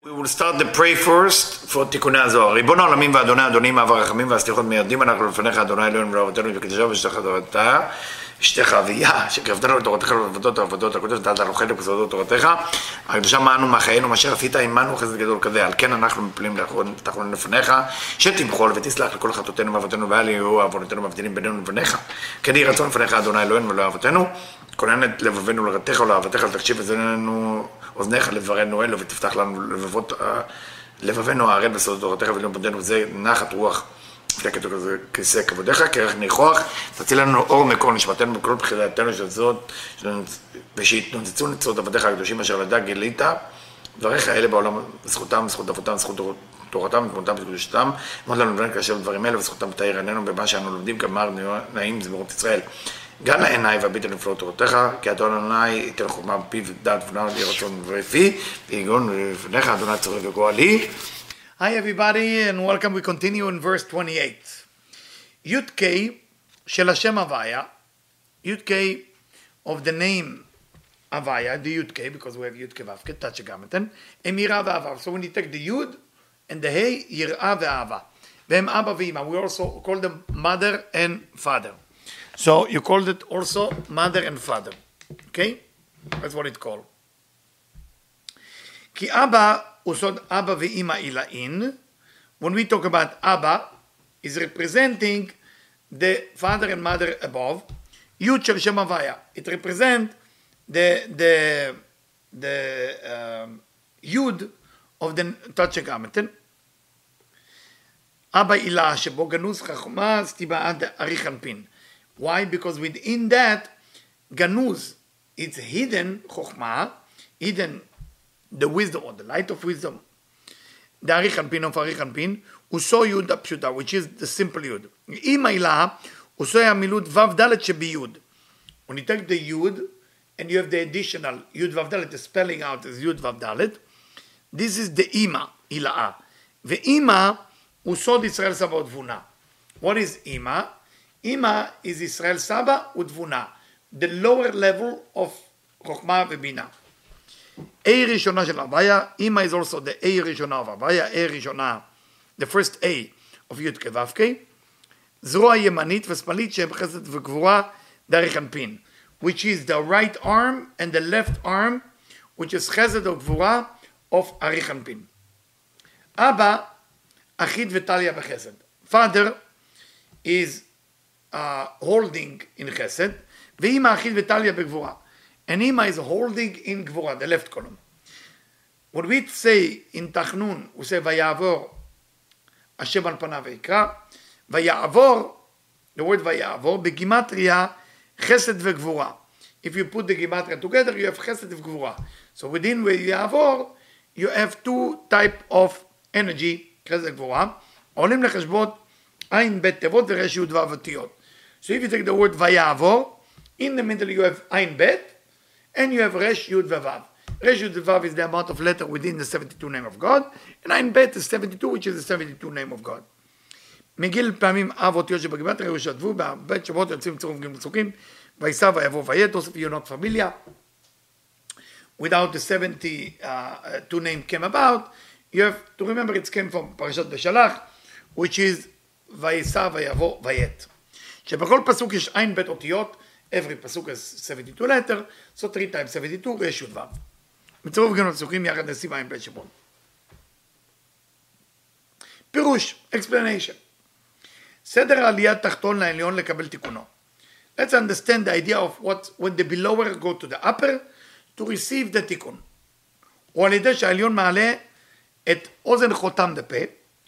We will start the pray first for תיקוני הזוהר. ריבון העולמים ואדוני אדונים אב הרחמים והסליחות מיידים אנחנו לפניך אדוני אלוהינו ולאבותינו וקדושה ושתך תורתה אשתך אביה שקרבתנו לתורתך ולעבודות העבודות הקודש לנו חלק בסודות תורתך הקדושה מענו מחיינו מה אשר עשית עמנו חסד גדול כזה. על כן אנחנו מפלים תחלון לפניך שתמחול ותסלח לכל חטאותינו ואבותינו ואל יהיו עוונותינו מבדילים בינינו לבניך. כן יהי רצון לפניך אדוני אלוהינו ולאבותינו כונן את לבבינו לרתך ולאהבתך לתקשיב וזננו אוזניך לדברנו אלו ותפתח לנו לבבות, לבבינו הערל בסודות תורתך ולמודנו זה נחת רוח לפני כתוב כזה כיסא כבודיך, כרך ניחוח, תציל לנו אור מקור נשמתנו בכל בחילתנו של זאת, ושיתנוצצו נצרות עבדיך הקדושים אשר לדע גילית, דבריך אלה בעולם, זכותם, זכות אבותם, זכות תורתם, תמותם וקדושתם, אמרת לנו דברים כאשר דברים אלה, וזכותם תאיר עינינו במה שאנו לומדים, כמר נעים זמירות ישראל. גם לעיניי והביט על נפלאות תורתך, כי אדון אדוני ייתן חוכמה בפיו ודעת ונאו לי רצון ורפי, ויגון לפניך אדוני צורך וגואלי. Hi everybody and welcome. We continue in verse 28. Yud K של השם הוויה, Yud K of the name הוויה, the Yud K, because we have Yud K ו' K, תת שגמתן, הם יראה ואהבה. So when you take the Yud and the Hey, יראה ואהבה. והם אבא ואמא. We also call them mother and father. So you called it also mother and father. Okay? That's what it's called. כי אבא usod Abba ve'ima ilain, when we talk about Abba, is representing the father and mother above, Yud Shel Shem Havaya. It represents the the the um, Yud of the Tachem Kametan. Abba Ilah Shebo Ganus Chachma Stiba'ad Arichanpin. Why? Because within that, Ganuz, it's hidden Chochma, hidden the wisdom or the light of wisdom, the Arich of Arich Anpin, Uso Yud Apshuta, which is the simple Yud. Im Uso Yamilud Vav Dalet Shebiyud. When you take the Yud, and you have the additional Yud Vav Dalet, the spelling out is Yud Vav Dalet, this is the Ima, Ila'a. The Ima, Usod Israel Saba vuna. What is Ima? Ima is Israel Saba Udvuna, the lower level of Chokhmah Vebinah. A ראשונה של הוויה, אימא is also the A ראשונה of הוויה, A ראשונה, the first A of י' כו' זרוע ימנית ושמאלית שהם חסד וגבורה דרך אנפין, which is the right arm and the left arm, which is חסד וגבורה of אריך אנפין. אבא, אחית וטליה בחסד. father is uh, holding in חסד, ואימא אחית וטליה בגבורה. And Ima is holding in Gvura, the left column. When we say in Tachnun, we say Vayavor, Hashem al panav vayikra, Vayavor, the word Vayavor, begimatria, Chesed veGvura. If you put the gematria together, you have Chesed veGvura. So within Vayavor, you have two type of energy, Chesed veGvura, עולים לחשבות עין בית תיבות וריש י' ו' So if you take the word Vayavor, in the middle you have עין בית, and you have Resh Yud Vav. Resh Yud Vav is the amount of letter within the 72 name of God, and Ein Bet is 72, which is the 72 name of God. מגיל פעמים אב אותיות שבגימטריה יושתבו, בבית שבועות יוצאים צירוף גיל פסוקים, וישא ויבוא ויהיה, תוסף יונות פמיליה. Without the 72 uh, name came about, you have to remember it came from פרשת בשלח, which is וישא ויבוא ויית. שבכל פסוק יש עין בית אותיות, every pasuk has 72 letter, so 3 times 72 ויש י"ו. בצירוף גם הפסוקים יחד נשים עין בית שבון. פירוש, explanation. סדר העלייה תחתון לעליון לקבל תיקונו. Let's understand the idea of what when the belower go to the upper to receive the תיקון. או על ידי שהעליון מעלה את אוזן חותם דפה,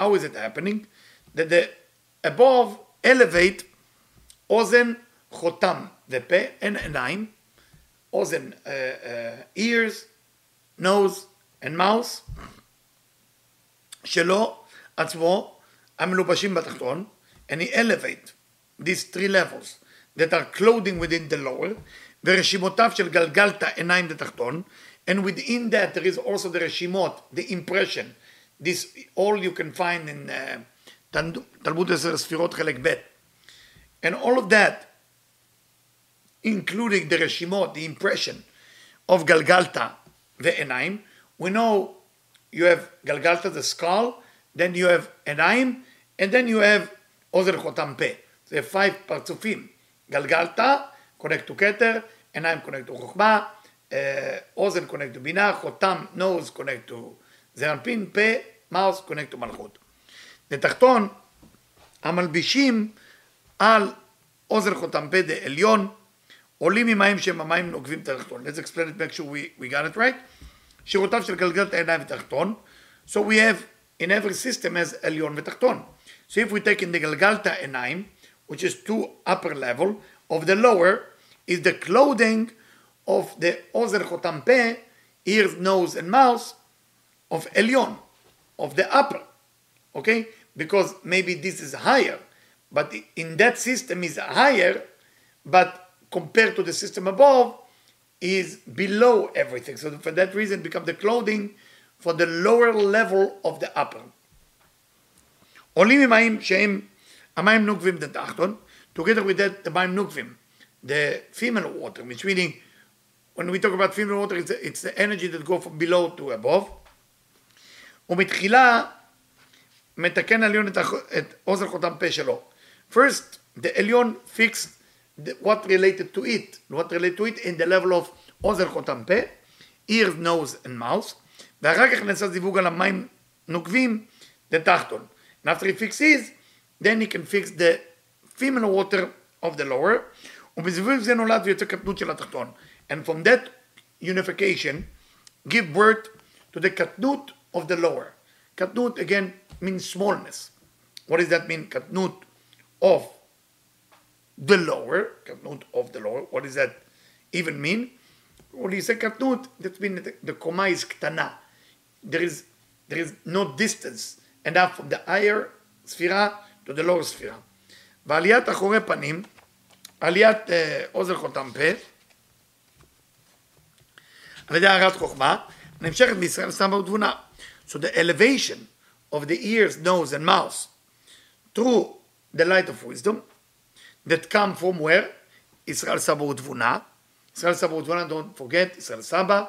how is it happening? That the above elevate אוזן חותם ופה, אין עיניים, אוזן, uh, uh, ears, nose and mouth, שלו עצמו המלובשים בתחתון, and he elevate these three levels that are clothing within the lower, ורשימותיו של גלגלתא עיניים לתחתון, and within that there is also the רשימות, the impression, this all you can find in uh, תלמוד עשר ספירות חלק ב', and all of that including the Reshimot, the impression of Galgalta, the Enaim. We know you have Galgalta, the skull, then you have Enaim, and then you have Ozen Chotampe. The five Parzufim. Galgalta, connect to Keter, Enaim connect to Chokhmah, eh, uh, Ozen connect to Binah, Chotam, nose connect to Zeir Anpin, Pe, mouth connect to Malchut. לתחתון, המלבישים על עוזר חותמפה דעליון, עולים ממים שהם המים את Let's explain it, make sure we, we got it right. שירותיו של גלגלת העיניים ותחתון. So we have, in every system as עליון ותחתון. So if we take in the galgalta Enaim, which is two upper level, of the lower is the clothing of the ozen chotam ears, nose, and mouth of Elyon, of the upper. Okay? Because maybe this is higher, but in that system is higher, but compared to the system above, is below everything. So for that reason, become the clothing for the lower level of the upper. עולים ממים שהם המים נוקבים לתחתון, together with that the מים נוקבים, the female water, which meaning when we talk about female water, it's, it's the energy that go from below to above. ומתחילה מתקן העליון את, את עוזר חותם פה שלו. First, the עליון fixed the, What related to it, what related to it in the level of עוזר חותם פה, ears, nose and mouth, ואחר כך נעשה זיווג על המים נוקבים לתחתון. And after he fixes, then he can fix the female water of the lower, ובזיווג זה נולד ויוצא קטנות של התחתון. And from that unification, give birth to the katnut of the lower. Katnut again means smallness. What does that mean? Katnut of the lower. Katnut of the lower. What does that even mean? You say katnut, that means the, the koma is ktana. There is there is no distance enough from the higher ספירה to the lower ספירה. ועליית אחורי פנים, עליית אוזן חותם פה, על ידי הערת חוכמה, נמשכת בישראל סתם ותבונה. So the elevation of the ears, nose and mouth through the light of wisdom that come from where? ישראל סבא ותבונה. ישראל סבא ותבונה, don't forget, ישראל סבא,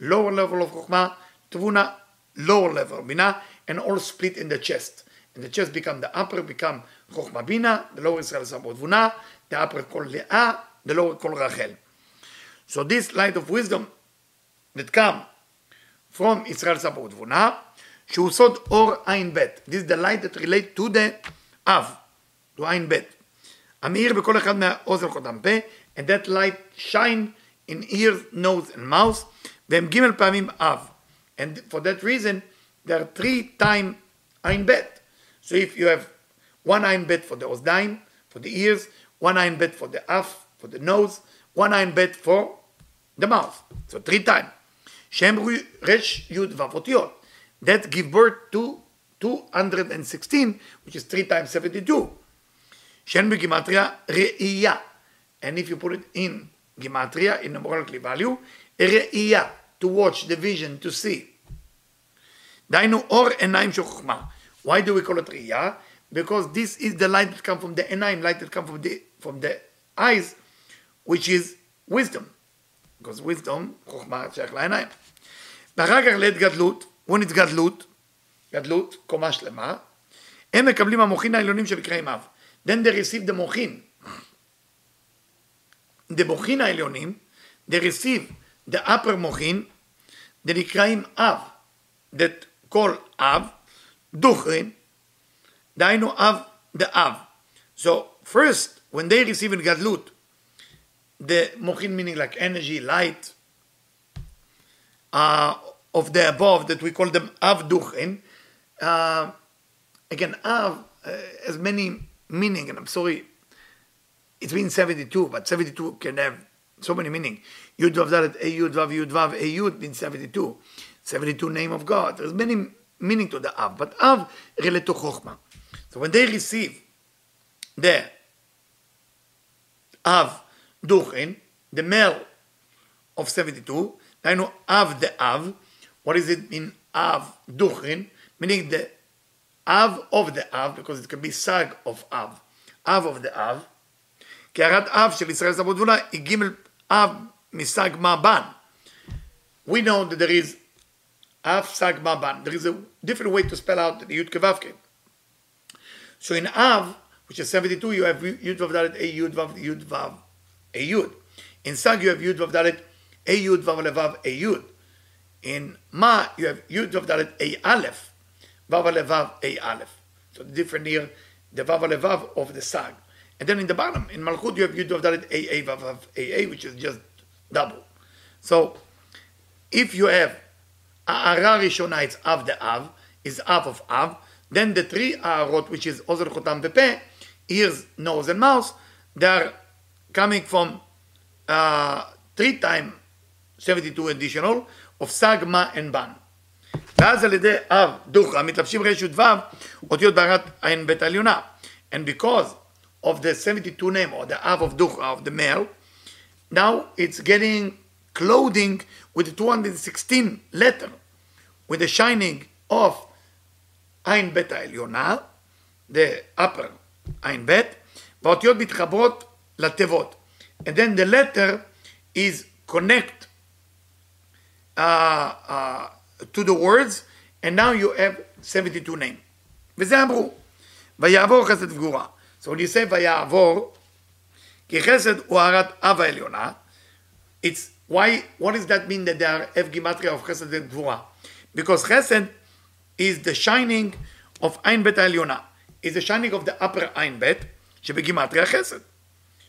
lower level of חוכמה, תבונה, lower level of בינה, and all split in the chest. And the chest become the upper, become חוכמה בינה, the lower ישראל סבא ותבונה, the upper called לאה, the lower called רחל. So this light of wisdom that come from ישראל סבא ותבונה, שהוא סוד אור עין ב'. This is the light that relate to the אב, to עין ב'. המאיר בכל אחד מהאוזן חותם פה, and that light shine in ears, nose and mouth, והם ג' פעמים אב. And for that reason, there are three time עין ב'. So if you have one עין ב' for the אוזניים, for the ears, one עין ב' for the אף, for the nose, one עין ב' for the mouth. So three times. שהם רש י' ו' אותיות. That give birth to 216, which is 3 times 72. שהן בגימטריה ראייה. And if you put it in gematria, in numerology value, ראייה, to watch, the vision, to see. דהיינו אור עיניים של חוכמה. Why do we call it ראייה? Because this is the light that come from the עיניים, light that come from the, from the eyes, which is wisdom. Because wisdom, חוכמה שייך לעיניים. ואחר כך לעת גדלות, when it's גדלות, גדלות, קומה שלמה, הם מקבלים המוחין העליונים שנקראים אב. Then they receive the מוחין. The מוחין העליונים, they receive the upper מוחין, דנקראים אב, that call אב, דוכרין, דהיינו אב דאב. So first, when they receive in גדלות, the מוחין meaning like energy, light, uh, of the above that we call them Av Duchen. Uh, again, Av uh, has many meaning, and I'm sorry, it's been 72, but 72 can have so many meaning. Yud Vav Yud Vav Yud Vav, A Yud means 72. 72 name of God. There's many meaning to the Av, but Av relate to Chokhmah. So when they receive the Av Duchen, the male of 72, I know Av the Av, what does it mean, Av, Duchrin, meaning the Av of the Av, because it can be Sag of Av. Av of the Av. קערת אב של ישראל סבא ותבונה היא ג' אב מסג מה בן. We know that there is Av Sag Ma Ban. There is a different way to spell out the Yud Kevavke. So in Av, which is 72, you have Yud Vav Dalet A Yud Vav Yud Vav A Yud. In Sag, you have Yud Vav Dalet A Yud Vav Levav A Yud. In Ma, you have Yud Vav Dalet A Aleph Vav Levav A Aleph. So different here, the Vav Levav of the Sag. And then in the bottom, in Malchut, you have Yud Dalet A A Vav A A, which is just double. So if you have A'ara Rishona, Av the Av, is Av of Av, then the three A'arot, which is Ozen, Chotam, Vepe, ears, nose, and mouth, they are coming from uh, three times 72 additional of Sag, Ma, and Ban. ואז על ידי אב דוחה מתלבשים רש י"ו אותיות בערת עין בית העליונה. And because of the 72 name or the Av of Ducha of the male, now it's getting clothing with the 216 letter, with the shining of Ein Bet העליונה, the upper Ein Bet, והאותיות מתחברות לתיבות. And then the letter is connect uh, uh, to the words, and now you have 72 name. וזה אמרו, ויעבור חסד וגבורה. So when you say ויעבור, כי חסד הוא הערת אב העליונה, it's why, what does that mean that they are F Gematria of Chesed and Gvura? Because Chesed is the shining of Ein Bet העליונה. is the shining of the upper Ein Bet, שבגימטריה חסד.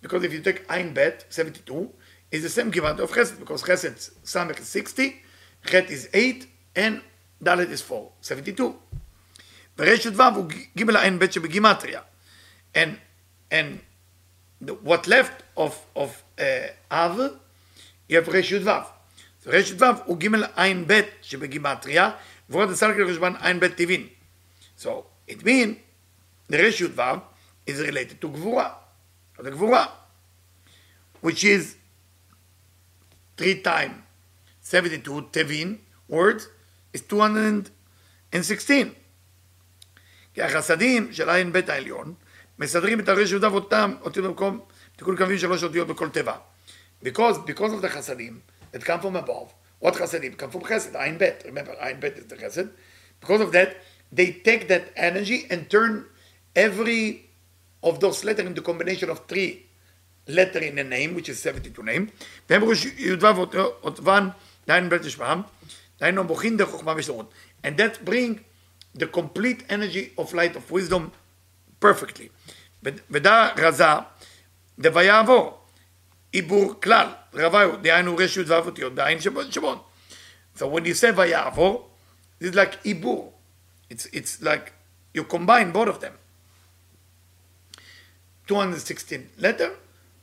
Because if you take Ein Bet, 72, is the same Gematria of Chesed, because Chesed Samech is 60, Chet is 8, and Dalet is 4, 72. ורשת ו' הוא ג' עין ב' שבגימטריה. And, and the, what left of, of uh, Av, you have רשת ו'. רשת ו' הוא ג' עין ב' שבגימטריה, ועוד הסלקל לחשבון עין ב' טבעין. So it means the רשת ו' is related to גבורה, or the גבורה, which is three times 72 טבין words is 216. כי החסדים של עין העליון מסדרים את הרש יהודה ואותם אותיות במקום תיקון קווים שלוש אותיות בכל תיבה. Because, because of the חסדים that come from above, what חסדים? come from חסד, עין בית. Remember, עין בית is the חסד. Because of that, they take that energy and turn every of those letters into combination of three letter in a name, which is 72 name. והם ראש י"ו אותבן, דהיינו בית השפעם, דהיינו בוכין דרך חוכמה ושלמות. And that bring the complete energy of light of wisdom perfectly. ודע רזה, דוויעבור, עיבור כלל, רוויו, דהיינו רש י"ו אותיות, דהיינו שבון. So when you say ויעבור, it's like עיבור. It's, it's like you combine both of them. 216 letter,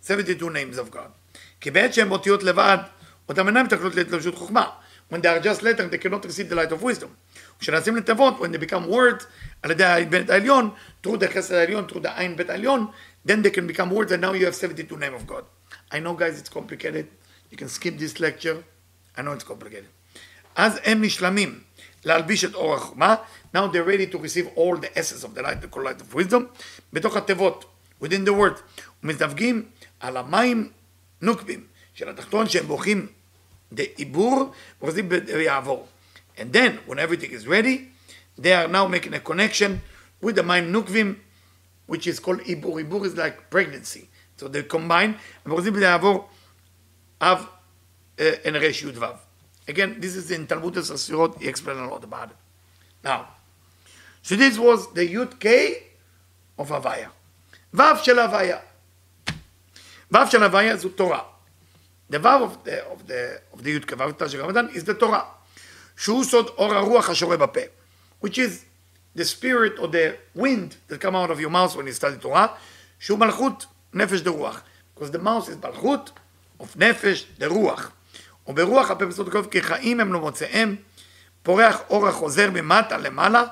72 names of God. כי בעת שהן אותיות לבד, אותם אינן מתקלות להתלבשות חוכמה. When they are just letters, they cannot receive the light of wisdom. כשנעשים לתיבות, when they become words, על ידי העין בית העליון, through the חסד העליון, through the עין בית העליון, then they can become words, and now you have 72 name of God. I know guys it's complicated, you can skip this lecture, I know it's complicated. אז הם נשלמים להלביש את אור החוכמה, now they're ready to receive all the essence of the light, the called light of wisdom, בתוך התיבות, within the word, ומזדווגים על המים נוקבים של התחתון שהם בוכים בעיבור, וחוזרים ויעבור. And then, when everything is ready, they are now making a connection with the מים נוקבים, which is called עיבור. עיבור is like pregnancy. So they combine, וחוזרים ויעבור אב and רש י"ו. Again, this is in Talmud Sasirot, he explained a lot about it. Now, so this was the Yud K of Havaya. ו' של הוויה. ו' של הוויה זו תורה. ו' of the, of the, of the י' כו' של רמדאן is the תורה. שהוא סוד אור הרוח השורה בפה. which is the spirit or the wind that come out of your mouth when you study תורה, שהוא מלכות נפש דרוח. because the mouth is מלכות of נפש דרוח. וברוח הפה בסוד כתוב כי חיים הם לא מוצאיהם, פורח אור החוזר ממטה למעלה,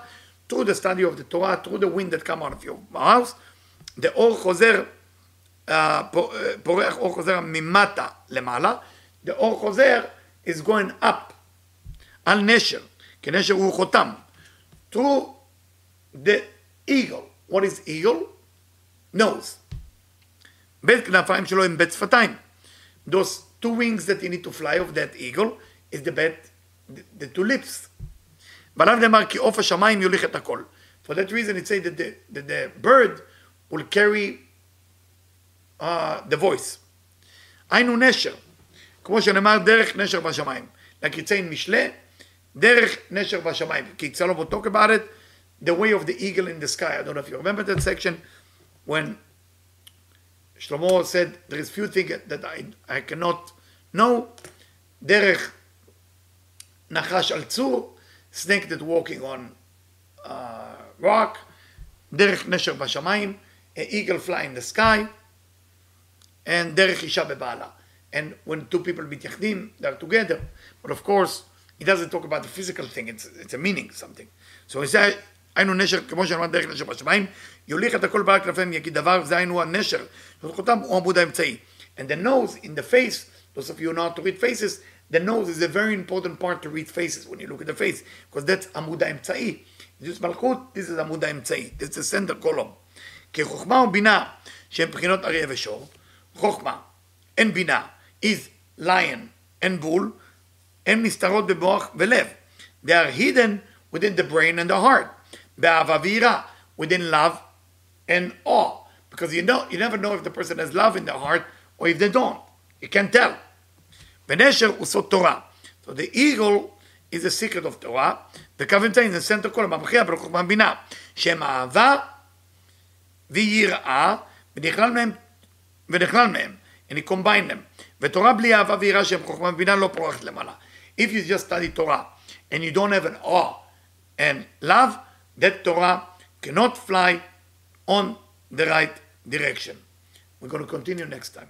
through the study of the Torah, through the wind that come out of your mouth, the אור חוזר, uh, פורח אור חוזר ממטה למעלה, the אור חוזר is going up, על נשר, כי נשר הוא חותם, through the eagle. What is eagle? nose. בית כנפיים שלו הם בית שפתיים. Those two wings that you need to fly of that eagle is the bet the, two lips. ועליו נאמר כי עוף השמיים יוליך את הכל. For that reason it says that the, that the bird will carry uh, the voice. היינו נשר, כמו שנאמר דרך נשר בשמיים. לקיציין משלי, דרך נשר בשמיים. כי Solomon will talk about it, the way of the eagle in the sky. I don't know if you remember that section when Shlomo said, there is few things that I, I cannot know. דרך נחש על צור, snake that walking on uh, rock, דרך נשר בשמיים, a eagle fly in the sky. And דרך אישה בבעלה. And when two people מתייחדים, they're together. But of course, he doesn't talk about the physical thing, it's, it's a meaning, something. So he said, היינו נשר, כמו שאמר דרך נשר בשמיים, יוליך את הכל ברק כנפיהם יגיד דבר, זה היינו הנשר. זכותם הוא עמוד האמצעי. And the nose in the face, those of you know how to read faces, the nose is a very important part to read faces when you look at the face, because that's עמוד האמצעי. This מלכות, this is עמוד האמצעי, this is the center column. כי חוכמה ובינה, שהם בחינות אריה ושור, חוכמה, אין בינה, is lion and bull, הן נסתרות במוח ולב. They are hidden within the brain and the heart. באהבה ויראה, within love and awe. Because you know, you never know if the person has love in their heart or if they don't. You can't tell. ונשר הוא סוד תורה. So the eagle is the secret of תורה, וקו אמצעי זה center column, המכריע בחוכמה בינה, שהם אהבה ויראה, ונכלל מהם, ונכלל מהם, and he combine them. ותורה בלי אהבה ויראה שהם חוכמה ובינה לא פורחת למעלה. If you just study Torah and you don't have an awe and love, that Torah cannot fly on the right direction. We're going to continue next time.